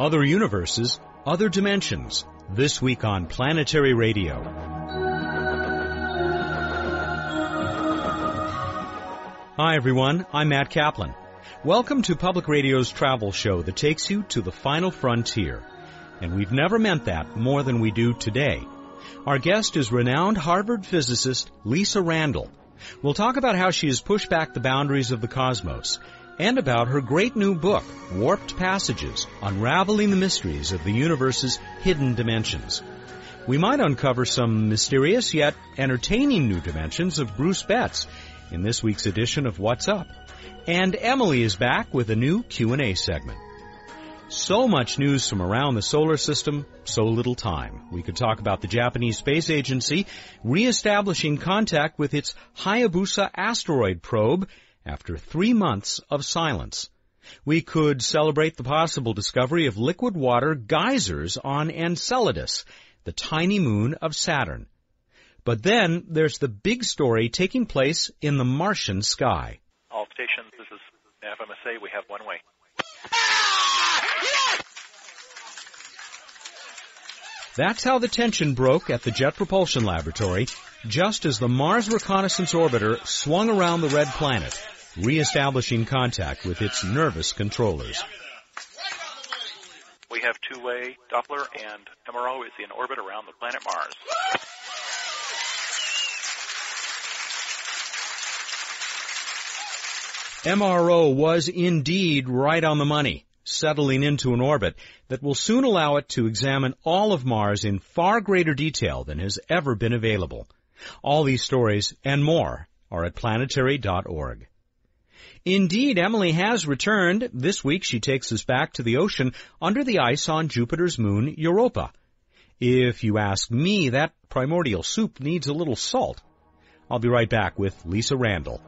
Other universes, other dimensions. This week on Planetary Radio. Hi everyone, I'm Matt Kaplan. Welcome to Public Radio's travel show that takes you to the final frontier. And we've never meant that more than we do today. Our guest is renowned Harvard physicist Lisa Randall. We'll talk about how she has pushed back the boundaries of the cosmos and about her great new book, Warped Passages, Unraveling the Mysteries of the Universe's Hidden Dimensions. We might uncover some mysterious yet entertaining new dimensions of Bruce Betts in this week's edition of What's Up. And Emily is back with a new Q&A segment. So much news from around the solar system, so little time. We could talk about the Japanese Space Agency reestablishing contact with its Hayabusa asteroid probe after three months of silence. We could celebrate the possible discovery of liquid water geysers on Enceladus, the tiny moon of Saturn. But then there's the big story taking place in the Martian sky. All stations, this is FMSA, we have one way. That's how the tension broke at the Jet Propulsion Laboratory just as the Mars Reconnaissance Orbiter swung around the red planet, reestablishing contact with its nervous controllers. We have two-way Doppler and MRO is in orbit around the planet Mars. MRO was indeed right on the money, settling into an orbit that will soon allow it to examine all of Mars in far greater detail than has ever been available. All these stories and more are at planetary.org. Indeed, Emily has returned. This week she takes us back to the ocean under the ice on Jupiter's moon, Europa. If you ask me, that primordial soup needs a little salt. I'll be right back with Lisa Randall.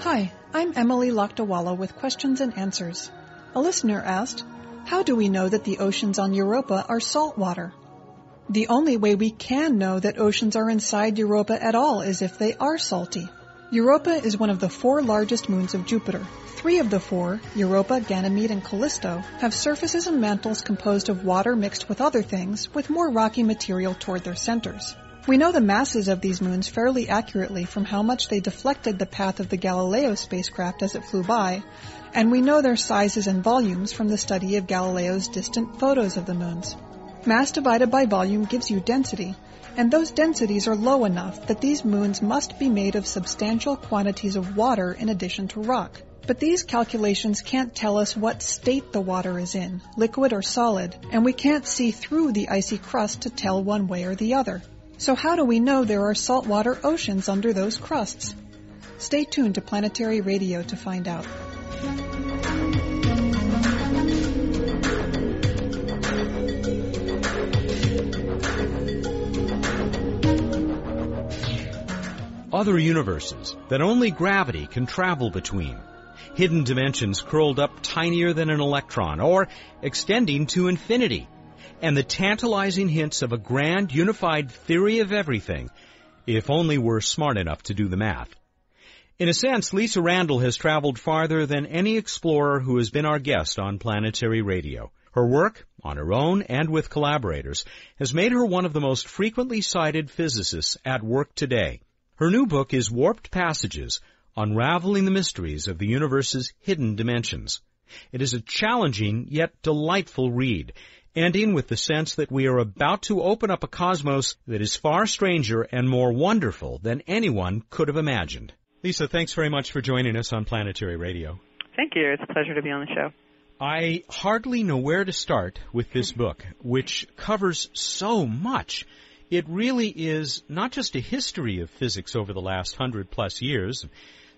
Hi, I'm Emily Lakdawalla with questions and answers. A listener asked, How do we know that the oceans on Europa are salt water? The only way we can know that oceans are inside Europa at all is if they are salty. Europa is one of the four largest moons of Jupiter. Three of the four, Europa, Ganymede, and Callisto, have surfaces and mantles composed of water mixed with other things, with more rocky material toward their centers. We know the masses of these moons fairly accurately from how much they deflected the path of the Galileo spacecraft as it flew by, and we know their sizes and volumes from the study of Galileo's distant photos of the moons. Mass divided by volume gives you density, and those densities are low enough that these moons must be made of substantial quantities of water in addition to rock. But these calculations can't tell us what state the water is in, liquid or solid, and we can't see through the icy crust to tell one way or the other. So how do we know there are saltwater oceans under those crusts? Stay tuned to Planetary Radio to find out. Other universes that only gravity can travel between. Hidden dimensions curled up tinier than an electron or extending to infinity. And the tantalizing hints of a grand unified theory of everything, if only we're smart enough to do the math. In a sense, Lisa Randall has traveled farther than any explorer who has been our guest on Planetary Radio. Her work, on her own and with collaborators, has made her one of the most frequently cited physicists at work today. Her new book is Warped Passages, Unraveling the Mysteries of the Universe's Hidden Dimensions. It is a challenging yet delightful read, ending with the sense that we are about to open up a cosmos that is far stranger and more wonderful than anyone could have imagined. Lisa, thanks very much for joining us on Planetary Radio. Thank you. It's a pleasure to be on the show. I hardly know where to start with this book, which covers so much it really is not just a history of physics over the last hundred plus years.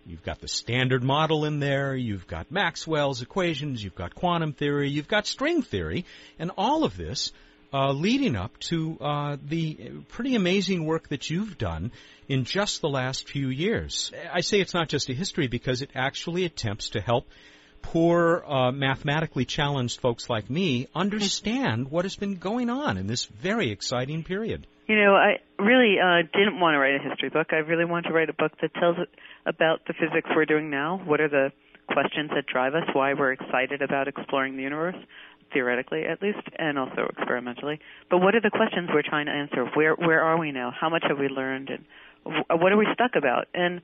You've got the standard model in there, you've got Maxwell's equations, you've got quantum theory, you've got string theory, and all of this uh, leading up to uh, the pretty amazing work that you've done in just the last few years. I say it's not just a history because it actually attempts to help poor uh, mathematically challenged folks like me understand what has been going on in this very exciting period. You know, I really uh, didn't want to write a history book. I really want to write a book that tells about the physics we're doing now. What are the questions that drive us? Why we're excited about exploring the universe, theoretically at least, and also experimentally. But what are the questions we're trying to answer? Where where are we now? How much have we learned? And what are we stuck about? And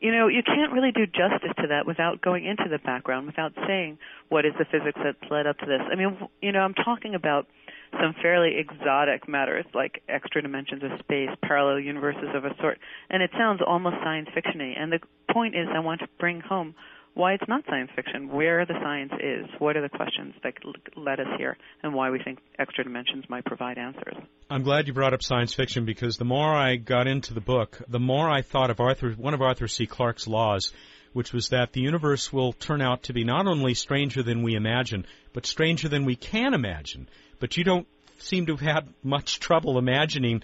you know, you can't really do justice to that without going into the background, without saying what is the physics that's led up to this. I mean, you know, I'm talking about some fairly exotic matters like extra dimensions of space, parallel universes of a sort, and it sounds almost science fictiony. And the point is, I want to bring home why it's not science fiction, where the science is, what are the questions that led us here, and why we think extra dimensions might provide answers. I'm glad you brought up science fiction because the more I got into the book, the more I thought of Arthur, one of Arthur C. Clarke's laws, which was that the universe will turn out to be not only stranger than we imagine, but stranger than we can imagine. But you don't seem to have had much trouble imagining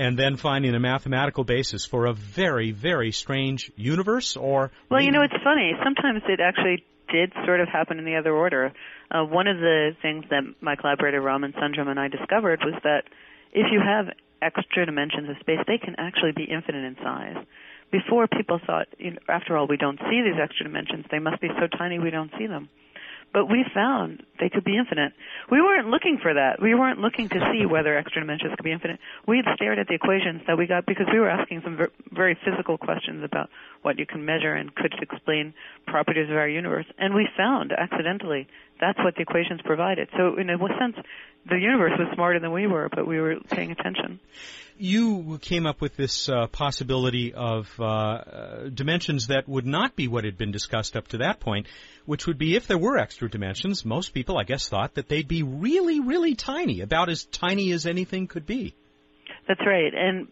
and then finding a mathematical basis for a very, very strange universe or Well, you know, it's funny. Sometimes it actually did sort of happen in the other order. Uh, one of the things that my collaborator Raman Sundrum and I discovered was that if you have extra dimensions of space, they can actually be infinite in size. Before people thought, you know, after all, we don't see these extra dimensions; they must be so tiny we don't see them but we found they could be infinite. We weren't looking for that. We weren't looking to see whether extra dimensions could be infinite. We had stared at the equations that we got because we were asking some very physical questions about what you can measure and could explain properties of our universe. And we found accidentally that's what the equations provided. So in a sense, the universe was smarter than we were, but we were paying attention you came up with this uh, possibility of uh, uh, dimensions that would not be what had been discussed up to that point, which would be if there were extra dimensions, most people, I guess, thought that they'd be really, really tiny, about as tiny as anything could be. That's right. And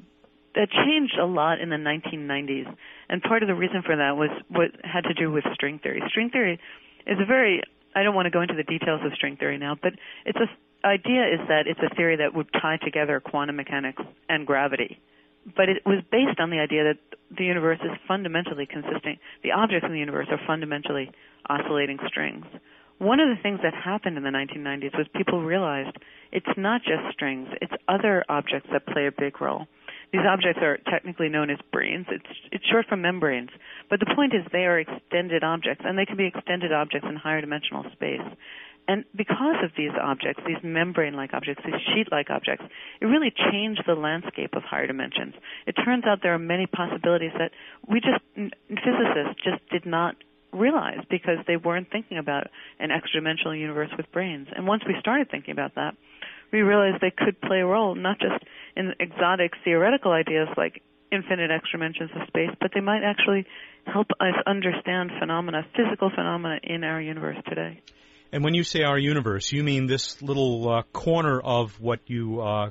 that changed a lot in the 1990s. And part of the reason for that was what had to do with string theory. String theory is a very I don't want to go into the details of string theory now, but it's a idea is that it's a theory that would tie together quantum mechanics and gravity. But it was based on the idea that the universe is fundamentally consisting, the objects in the universe are fundamentally oscillating strings. One of the things that happened in the 1990s was people realized it's not just strings, it's other objects that play a big role. These objects are technically known as branes. It's, it's short for membranes. But the point is they are extended objects, and they can be extended objects in higher dimensional space. And because of these objects, these membrane-like objects, these sheet-like objects, it really changed the landscape of higher dimensions. It turns out there are many possibilities that we just, physicists just did not realize because they weren't thinking about an extra-dimensional universe with branes. And once we started thinking about that, we realized they could play a role not just in exotic theoretical ideas like infinite extra dimensions of space, but they might actually help us understand phenomena, physical phenomena in our universe today. And when you say our universe, you mean this little uh, corner of what you uh,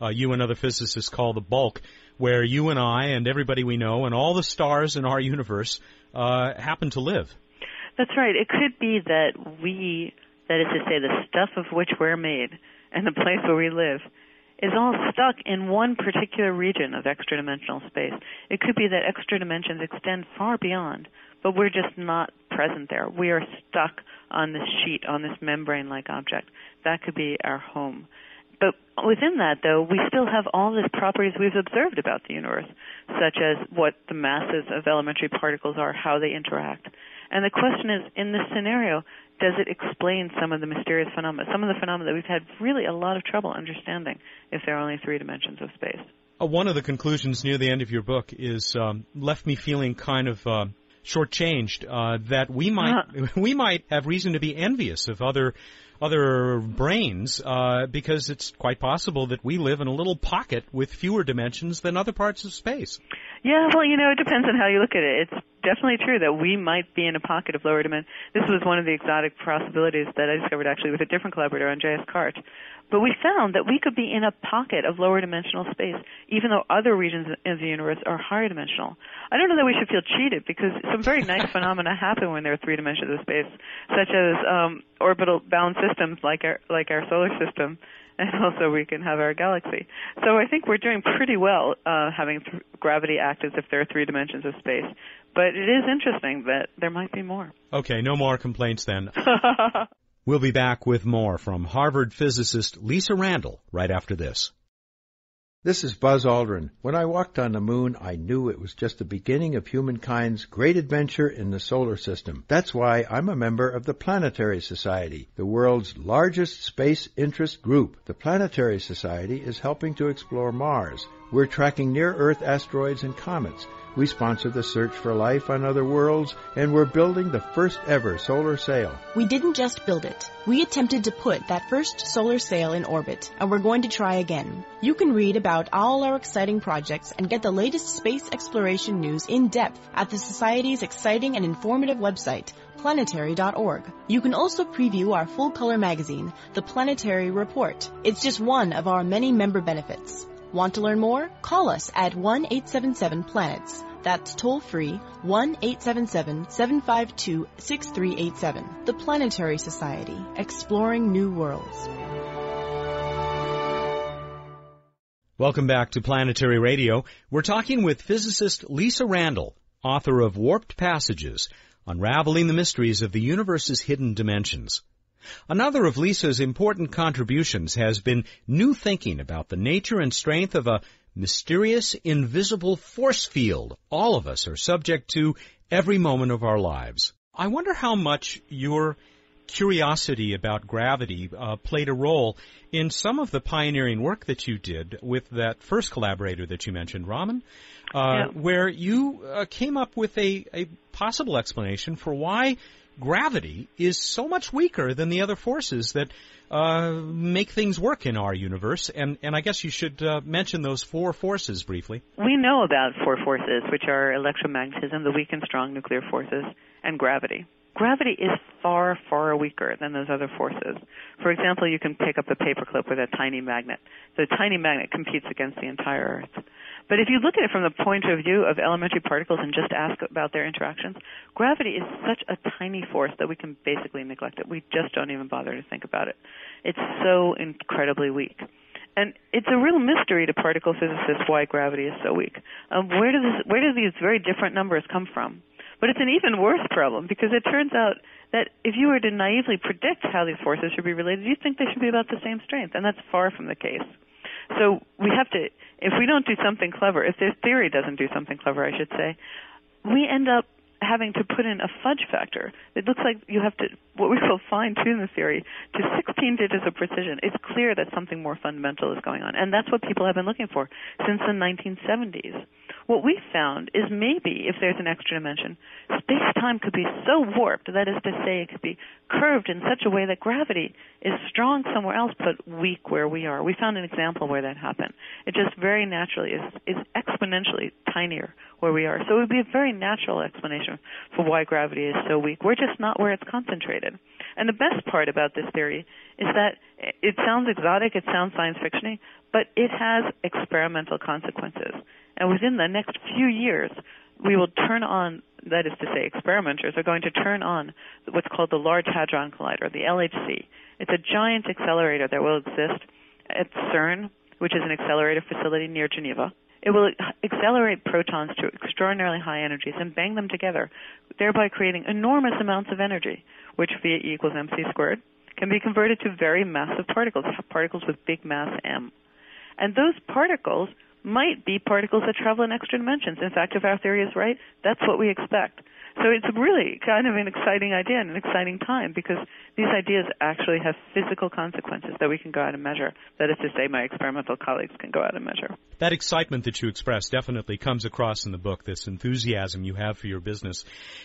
uh, you and other physicists call the bulk, where you and I and everybody we know and all the stars in our universe uh, happen to live. That's right. It could be that we, that is to say, the stuff of which we're made and the place where we live, is all stuck in one particular region of extra dimensional space. It could be that extra dimensions extend far beyond, but we're just not present there. We are stuck on this sheet, on this membrane like object. That could be our home. But within that, though, we still have all the properties we've observed about the universe, such as what the masses of elementary particles are, how they interact. And the question is, in this scenario, does it explain some of the mysterious phenomena, some of the phenomena that we've had really a lot of trouble understanding if there are only three dimensions of space? Uh, one of the conclusions near the end of your book is um, left me feeling kind of uh, shortchanged. Uh, that we might uh-huh. we might have reason to be envious of other other branes uh, because it's quite possible that we live in a little pocket with fewer dimensions than other parts of space. Yeah, well, you know, it depends on how you look at it. It's definitely true that we might be in a pocket of lower dimension. This was one of the exotic possibilities that I discovered actually with a different collaborator, Andreas Karch. But we found that we could be in a pocket of lower dimensional space, even though other regions of the universe are higher dimensional. I don't know that we should feel cheated because some very nice phenomena happen when there are three dimensions of space, such as um, orbital bound systems like our like our solar system, and also we can have our galaxy. So I think we're doing pretty well uh, having th- gravity act as if there are three dimensions of space. But it is interesting that there might be more. Okay, no more complaints then. we'll be back with more from Harvard physicist Lisa Randall right after this. This is Buzz Aldrin. When I walked on the moon, I knew it was just the beginning of humankind's great adventure in the solar system. That's why I'm a member of the Planetary Society, the world's largest space interest group. The Planetary Society is helping to explore Mars. We're tracking near Earth asteroids and comets we sponsor the search for life on other worlds, and we're building the first ever solar sail. We didn't just build it. We attempted to put that first solar sail in orbit, and we're going to try again. You can read about all our exciting projects and get the latest space exploration news in depth at the Society's exciting and informative website, planetary.org. You can also preview our full color magazine, The Planetary Report. It's just one of our many member benefits. Want to learn more? Call us at 1 877 Planets. That's toll free 1 877 752 6387. The Planetary Society, exploring new worlds. Welcome back to Planetary Radio. We're talking with physicist Lisa Randall, author of Warped Passages, Unraveling the Mysteries of the Universe's Hidden Dimensions. Another of Lisa's important contributions has been new thinking about the nature and strength of a mysterious, invisible force field all of us are subject to every moment of our lives. I wonder how much your curiosity about gravity uh, played a role in some of the pioneering work that you did with that first collaborator that you mentioned, Raman, uh, yeah. where you uh, came up with a, a possible explanation for why gravity is so much weaker than the other forces that uh, make things work in our universe. And, and I guess you should uh, mention those four forces briefly. We know about four forces, which are electromagnetism, the weak and strong nuclear forces, and gravity. Gravity is far, far weaker than those other forces. For example, you can pick up a paperclip with a tiny magnet. The tiny magnet competes against the entire Earth. But if you look at it from the point of view of elementary particles and just ask about their interactions, gravity is such a tiny force that we can basically neglect it. We just don't even bother to think about it. It's so incredibly weak. And it's a real mystery to particle physicists why gravity is so weak. Um, where, do this, where do these very different numbers come from? But it's an even worse problem because it turns out that if you were to naively predict how these forces should be related, you'd think they should be about the same strength, and that's far from the case. So we have to, if we don't do something clever, if their theory doesn't do something clever, I should say, we end up having to put in a fudge factor. It looks like you have to, what we call fine tune the theory to 16 digits of precision. It's clear that something more fundamental is going on. And that's what people have been looking for since the 1970s. What we found is maybe if there's an extra dimension, space-time could be so warped, that is to say, it could be curved in such a way that gravity is strong somewhere else but weak where we are. We found an example where that happened. It just very naturally is, is exponentially tinier where we are. So it would be a very natural explanation for why gravity is so weak. We're just not where it's concentrated. And the best part about this theory is that it sounds exotic, it sounds science fictiony, but it has experimental consequences. And within the next few years, we will turn on, that is to say, experimenters are going to turn on what's called the Large Hadron Collider, the LHC. It's a giant accelerator that will exist at CERN, which is an accelerator facility near Geneva. It will accelerate protons to extraordinarily high energies and bang them together, thereby creating enormous amounts of energy, which via E equals mc squared can be converted to very massive particles, particles with big mass m. And those particles might be particles that travel in extra dimensions. In fact, if our theory is right, that's what we expect. So it's really kind of an exciting idea and an exciting time because these ideas actually have physical consequences that we can go out and measure. That is to say, my experimental colleagues can go out and measure. That excitement that you express definitely comes across in the book, this enthusiasm you have for your business.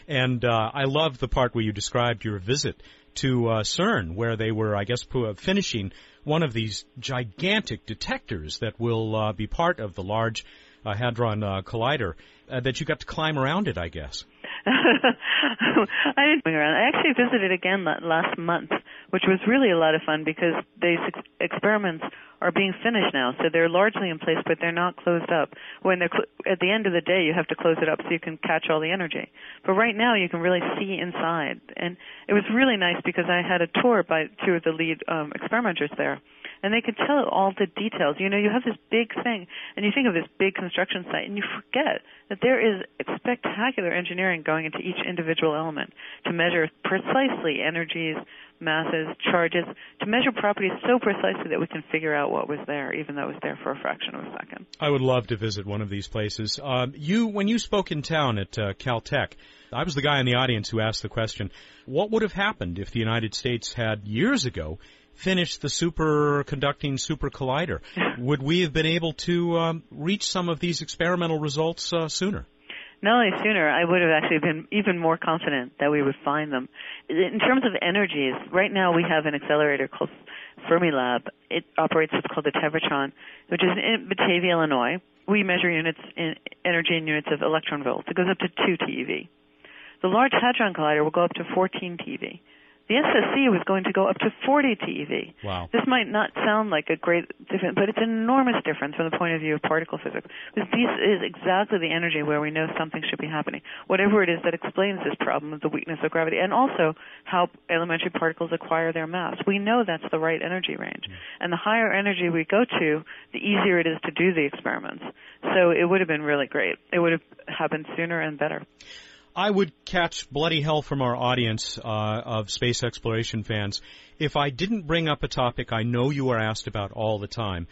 And uh, I love the part where you described your visit to uh, CERN, where they were, I guess, finishing one of these gigantic detectors that will uh, be part of the Large uh, Hadron uh, Collider. Uh, that you got to climb around it, I guess. I didn't climb around. I actually visited again last month which was really a lot of fun because these ex- experiments are being finished now, so they're largely in place, but they're not closed up. When they're cl- at the end of the day, you have to close it up so you can catch all the energy. But right now, you can really see inside, and it was really nice because I had a tour by two of the lead um, experimenters there and they could tell all the details. You know, you have this big thing, and you think of this big construction site, and you forget that there is spectacular engineering going into each individual element to measure precisely energies, masses, charges, to measure properties so precisely that we can figure out what was there, even though it was there for a fraction of a second. I would love to visit one of these places. Um, you, when you spoke in town at uh, Caltech, I was the guy in the audience who asked the question, what would have happened if the United States had years ago finished the superconducting super collider? would we have been able to um, reach some of these experimental results uh, sooner? Not only sooner, I would have actually been even more confident that we would find them. In terms of energies, right now we have an accelerator called Fermilab. It operates what's called the Tevatron, which is in Batavia, Illinois. We measure units in energy in units of electron volts. It goes up to 2 TeV. The Large Hadron Collider will go up to 14 TeV. The SSC was going to go up to 40 TeV. Wow. This might not sound like a great difference, but it's an enormous difference from the point of view of particle physics. Because This is exactly the energy where we know something should be happening. Whatever it is that explains this problem of the weakness of gravity, and also how elementary particles acquire their mass. We know that's the right energy range. Mm. And the higher energy we go to, the easier it is to do the experiments. So it would have been really great. It would have happened sooner and better. I would catch bloody hell from our audience uh, of space exploration fans if I didn't bring up a topic I know you are asked about all the time.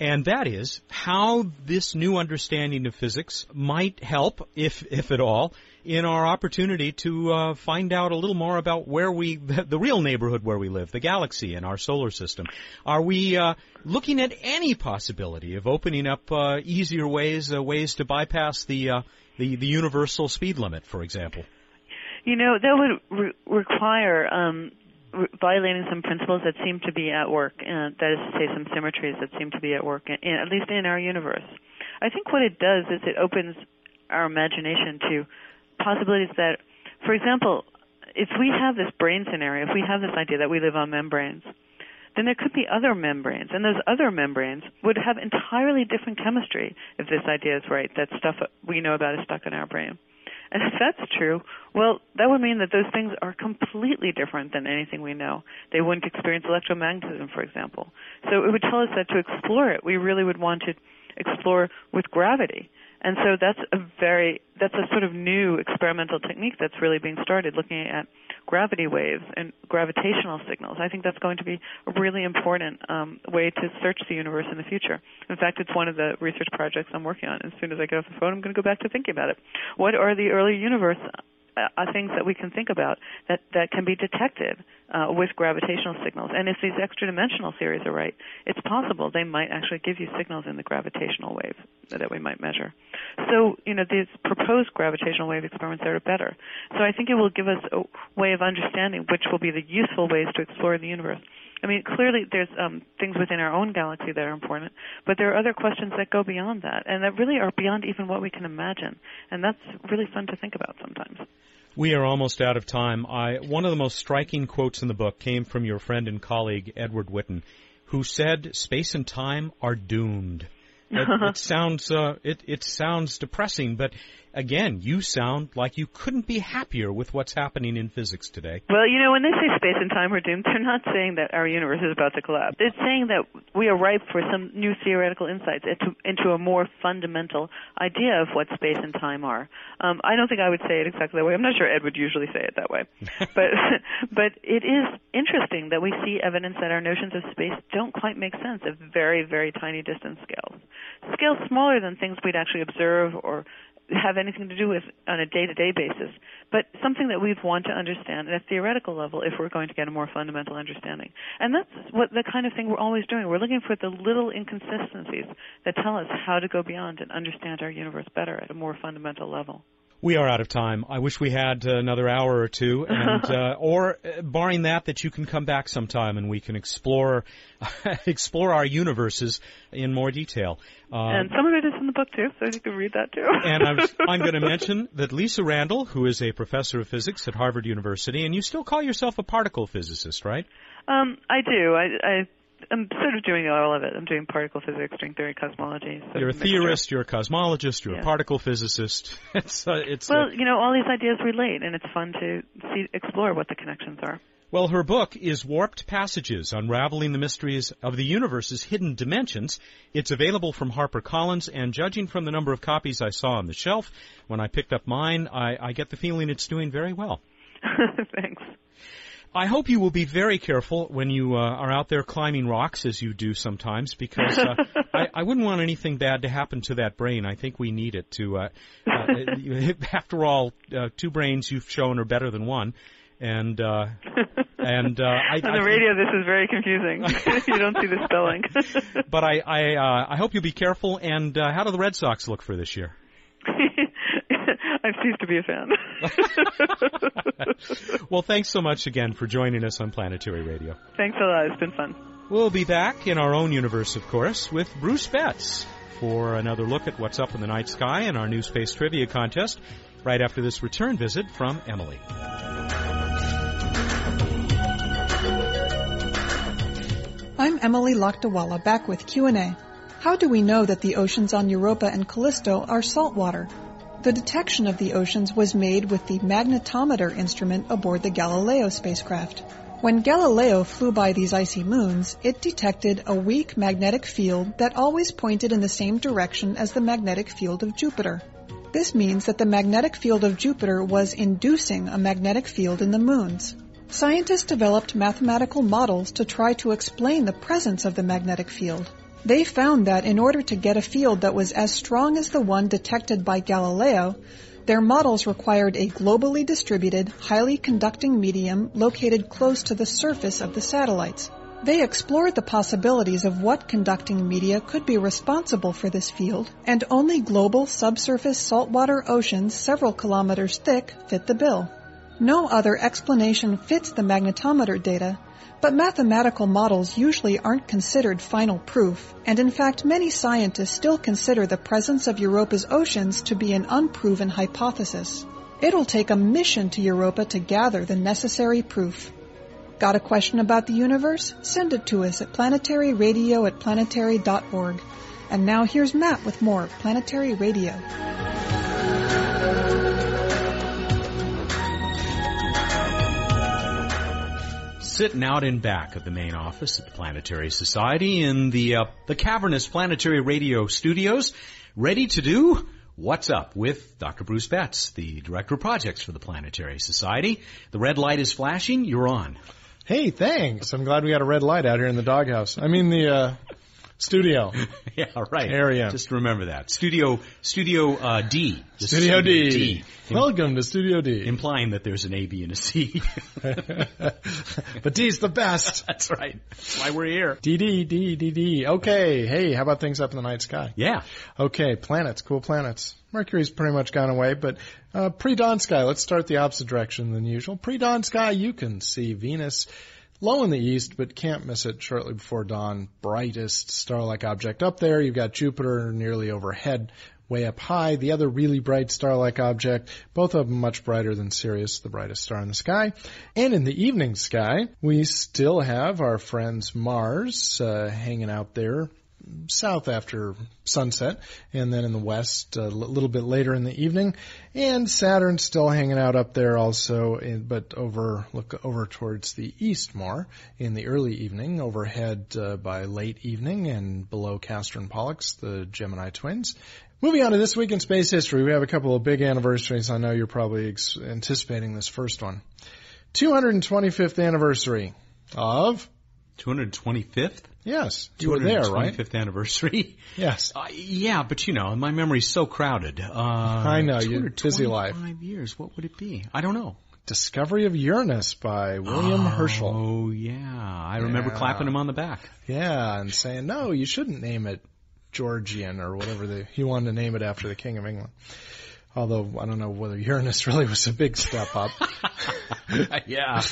And that is how this new understanding of physics might help, if, if at all, in our opportunity to uh, find out a little more about where we, the, the, real neighborhood where we live, the galaxy and our solar system. Are we uh, looking at any possibility of opening up uh, easier ways, uh, ways to bypass the uh, the the universal speed limit, for example? You know, that would re- require um, re- violating some principles that seem to be at work. Uh, that is to say, some symmetries that seem to be at work, in, in, at least in our universe. I think what it does is it opens our imagination to possibilities that, for example, if we have this brane scenario, if we have this idea that we live on membranes, then there could be other membranes, and those other membranes would have entirely different chemistry if this idea is right, that stuff we know about is stuck in our brane. And if that's true, well, that would mean that those things are completely different than anything we know. They wouldn't experience electromagnetism, for example. So it would tell us that to explore it, we really would want to explore with gravity. And so that's a very, that's a sort of new experimental technique that's really being started, looking at gravity waves and gravitational signals. I think that's going to be a really important um, way to search the universe in the future. In fact, it's one of the research projects I'm working on. As soon as I get off the phone, I'm going to go back to thinking about it. What are the early universe uh, things that we can think about that, that can be detected uh, with gravitational signals. And if these extra dimensional theories are right, it's possible they might actually give you signals in the gravitational wave that we might measure. So, you know, these proposed gravitational wave experiments are better. So I think it will give us a way of understanding which will be the useful ways to explore the universe. I mean, clearly there's um, things within our own galaxy that are important, but there are other questions that go beyond that, and that really are beyond even what we can imagine. And that's really fun to think about sometimes. We are almost out of time. I, one of the most striking quotes in the book came from your friend and colleague Edward Witten, who said, "Space and time are doomed." It, it sounds uh, it it sounds depressing, but again, you sound like you couldn't be happier with what's happening in physics today. Well, you know, when they say space and time are doomed, they're not saying that our universe is about to collapse. They're saying that we are ripe for some new theoretical insights into, into a more fundamental idea of what space and time are. Um, I don't think I would say it exactly that way. I'm not sure Ed would usually say it that way. but, but it is interesting that we see evidence that our notions of space don't quite make sense at very, very tiny distance scales. Scales smaller than things we'd actually observe or have anything to do with on a day-to-day basis, but something that we want to understand at a theoretical level if we're going to get a more fundamental understanding. And that's what the kind of thing we're always doing. We're looking for the little inconsistencies that tell us how to go beyond and understand our universe better at a more fundamental level. We are out of time. I wish we had another hour or two, and uh, or uh, barring that, that you can come back sometime and we can explore explore our universes in more detail. Uh, and some of it is in the book too, so you can read that too. and I'm, I'm going to mention that Lisa Randall, who is a professor of physics at Harvard University, and you still call yourself a particle physicist, right? Um, I do. I, I I'm sort of doing all of it. I'm doing particle physics, string theory, cosmology. So you're a theorist. You're a cosmologist. You're yeah. a particle physicist. it's uh, it's. Well, a, you know, all these ideas relate, and it's fun to see explore what the connections are. Well, her book is Warped Passages, Unraveling the Mysteries of the Universe's Hidden Dimensions. It's available from HarperCollins, and judging from the number of copies I saw on the shelf when I picked up mine, I, I get the feeling it's doing very well. Thanks. I hope you will be very careful when you uh, are out there climbing rocks, as you do sometimes, because uh, I, I wouldn't want anything bad to happen to that brain. I think we need it to. Uh, uh, after all, uh, two brains you've shown are better than one, and uh, and uh, I, on the I, radio this is very confusing. you don't see the spelling. but I I, uh, I hope you'll be careful. And uh, how do the Red Sox look for this year? I've ceased to be a fan. well, thanks so much again for joining us on Planetary Radio. Thanks a lot. It's been fun. We'll be back in our own universe, of course, with Bruce Betts for another look at what's up in the night sky and our new space trivia contest right after this return visit from Emily. I'm Emily Lakdawalla back with Q&A. How do we know that the oceans on Europa and Callisto are saltwater? The detection of the oceans was made with the magnetometer instrument aboard the Galileo spacecraft. When Galileo flew by these icy moons, it detected a weak magnetic field that always pointed in the same direction as the magnetic field of Jupiter. This means that the magnetic field of Jupiter was inducing a magnetic field in the moons. Scientists developed mathematical models to try to explain the presence of the magnetic field. They found that in order to get a field that was as strong as the one detected by Galileo, their models required a globally distributed, highly conducting medium located close to the surface of the satellites. They explored the possibilities of what conducting media could be responsible for this field, and only global subsurface saltwater oceans several kilometers thick fit the bill. No other explanation fits the magnetometer data, but mathematical models usually aren't considered final proof, and in fact many scientists still consider the presence of Europa's oceans to be an unproven hypothesis. It'll take a mission to Europa to gather the necessary proof. Got a question about the universe? Send it to us at planetaryradio at planetary.org. And now here's Matt with more Planetary Radio. Sitting out in back of the main office at the Planetary Society in the uh, the cavernous Planetary Radio studios, ready to do What's Up with Dr. Bruce Betts, the Director of Projects for the Planetary Society. The red light is flashing. You're on. Hey, thanks. I'm glad we got a red light out here in the doghouse. I mean the uh, studio. yeah, right. Area. Just remember that. Studio Studio uh, D. Studio, studio D. D. Welcome to Studio D. Implying that there's an A, B, and a C. but D's the best. That's right. That's why we're here. D, D, D, D, D. Okay. Hey, how about things up in the night sky? Yeah. Okay. Planets. Cool planets. Mercury's pretty much gone away, but uh, pre-dawn sky. Let's start the opposite direction than usual. Pre-dawn sky, you can see Venus low in the east, but can't miss it shortly before dawn. Brightest star-like object up there. You've got Jupiter nearly overhead, way up high. The other really bright star-like object, both of them much brighter than Sirius, the brightest star in the sky. And in the evening sky, we still have our friends Mars uh, hanging out there south after sunset, and then in the west a little bit later in the evening. And Saturn still hanging out up there also, but over look over towards the east more in the early evening, overhead uh, by late evening, and below Castor and Pollux, the Gemini twins. Moving on to this week in space history, we have a couple of big anniversaries. I know you're probably ex- anticipating this first one. 225th anniversary of 225th? Yes, you were there, right? 25th anniversary. Yes. Uh, yeah, but you know, my memory's so crowded. Uh, I know, you're busy life. Five years. What would it be? I don't know. Discovery of Uranus by William oh, Herschel. Oh yeah, I remember clapping him on the back. Yeah, and saying, no, you shouldn't name it Georgian or whatever the, he wanted to name it after the King of England. Although I don't know whether Uranus really was a big step up. yeah.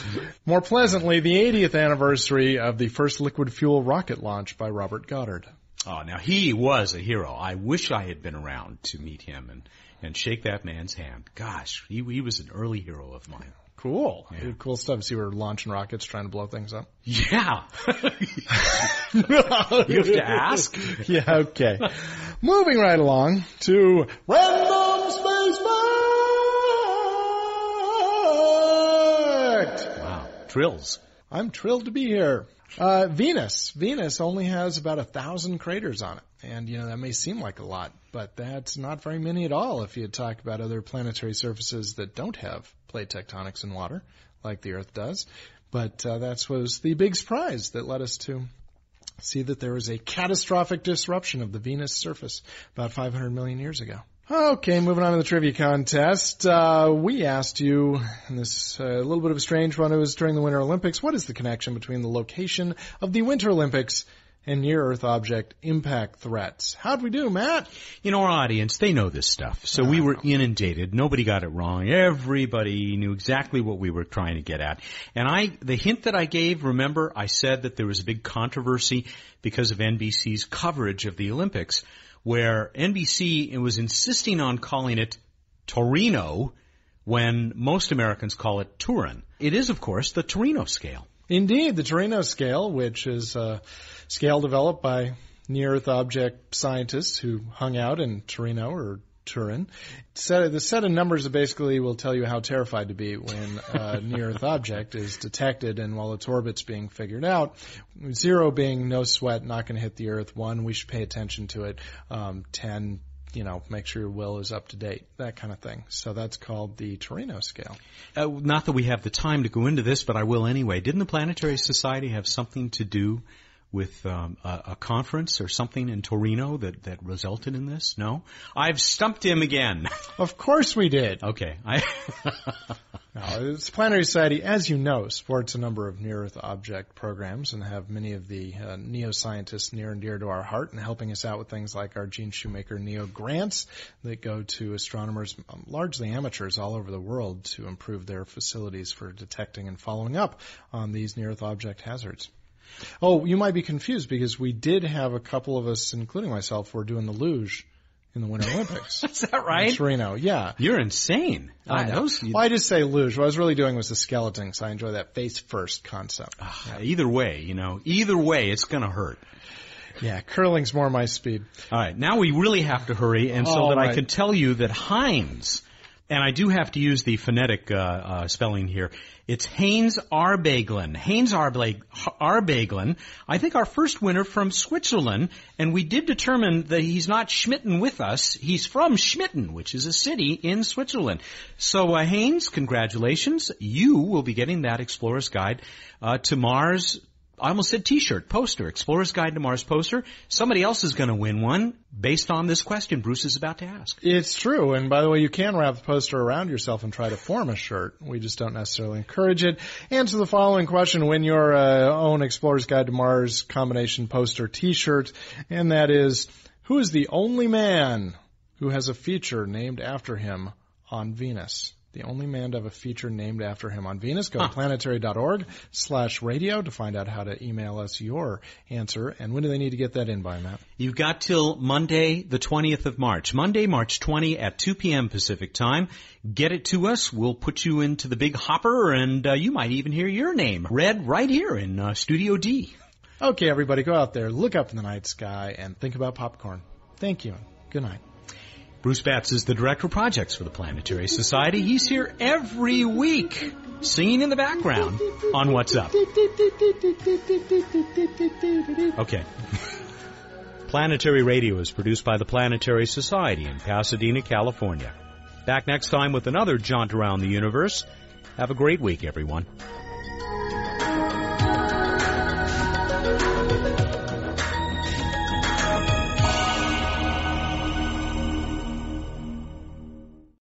More pleasantly, the 80th anniversary of the first liquid fuel rocket launch by Robert Goddard. Oh, now he was a hero. I wish I had been around to meet him and, and shake that man's hand. Gosh, he, he was an early hero of mine. Cool. Yeah. Cool stuff. So you were launching rockets trying to blow things up? Yeah. you have to ask? Yeah, okay. Moving right along to Random Trills. I'm thrilled to be here. Uh, Venus. Venus only has about a thousand craters on it. And, you know, that may seem like a lot, but that's not very many at all if you talk about other planetary surfaces that don't have plate tectonics and water, like the Earth does. But uh, that was the big surprise that led us to see that there was a catastrophic disruption of the Venus surface about 500 million years ago. Okay, moving on to the trivia contest. Uh, we asked you, and this uh, a little bit of a strange one. It was during the Winter Olympics. What is the connection between the location of the Winter Olympics and near-Earth object impact threats? How'd we do, Matt? You know, our audience, they know this stuff. So we were inundated. Nobody got it wrong. Everybody knew exactly what we were trying to get at. And I, the hint that I gave, remember, I said that there was a big controversy because of NBC's coverage of the Olympics, where NBC was insisting on calling it Torino when most Americans call it Turin. It is, of course, the Torino scale. Indeed, the Torino scale, which is a scale developed by near-Earth object scientists who hung out in Torino or Turin. Set, the set of numbers basically will tell you how terrified to be when a near-Earth object is detected and while its orbit's being figured out. Zero being no sweat, not going to hit the Earth. One, we should pay attention to it. Um, ten, you know, make sure your will is up to date, that kind of thing. So that's called the Torino scale. Uh, not that we have the time to go into this, but I will anyway. Didn't the Planetary Society have something to do with um, a, a conference or something in Torino that, that resulted in this? No? I've stumped him again. Of course we did. okay. I No, it's Planetary Society, as you know, supports a number of near-Earth object programs and have many of the uh, neo-scientists near and dear to our heart and helping us out with things like our Gene Shoemaker Neo grants that go to astronomers, um, largely amateurs all over the world, to improve their facilities for detecting and following up on these near-Earth object hazards. Oh, you might be confused because we did have a couple of us, including myself, were doing the luge in the Winter Olympics. Is that in right? Torino, yeah. You're insane. I know. those- Well, I just say luge. What I was really doing was the skeleton, so I enjoy that face first concept. Ah, either way, you know, either way, it's going to hurt. Yeah, curling's more my speed. All right, now we really have to hurry, and so All that I right. can tell you that Heinz, and I do have to use the phonetic uh, uh, spelling here. It's Haynes Arbeglin. Haynes Arbeglin. I think our first winner from Switzerland, and we did determine that he's not Schmitten with us. He's from Schmitten, which is a city in Switzerland. So, uh, Haynes, congratulations. You will be getting that Explorer's Guide uh, to Mars I almost said t-shirt, poster, Explorer's Guide to Mars poster. Somebody else is going to win one based on this question Bruce is about to ask. It's true, and by the way, you can wrap the poster around yourself and try to form a shirt. We just don't necessarily encourage it. Answer the following question: Win your uh, own Explorer's Guide to Mars combination poster T-shirt, and that is: Who is the only man who has a feature named after him on Venus? The only man to have a feature named after him on Venus. Go to planetary.org slash radio to find out how to email us your answer. And when do they need to get that in by, Matt? You've got till Monday, the 20th of March. Monday, March 20 at 2 p.m. Pacific time. Get it to us. We'll put you into the big hopper and uh, you might even hear your name read right here in uh, Studio D. Okay, everybody, go out there, look up in the night sky, and think about popcorn. Thank you. Good night. Bruce Betts is the Director of Projects for the Planetary Society. He's here every week singing in the background on What's Up. Okay. Planetary Radio is produced by the Planetary Society in Pasadena, California. Back next time with another jaunt around the universe. Have a great week, everyone.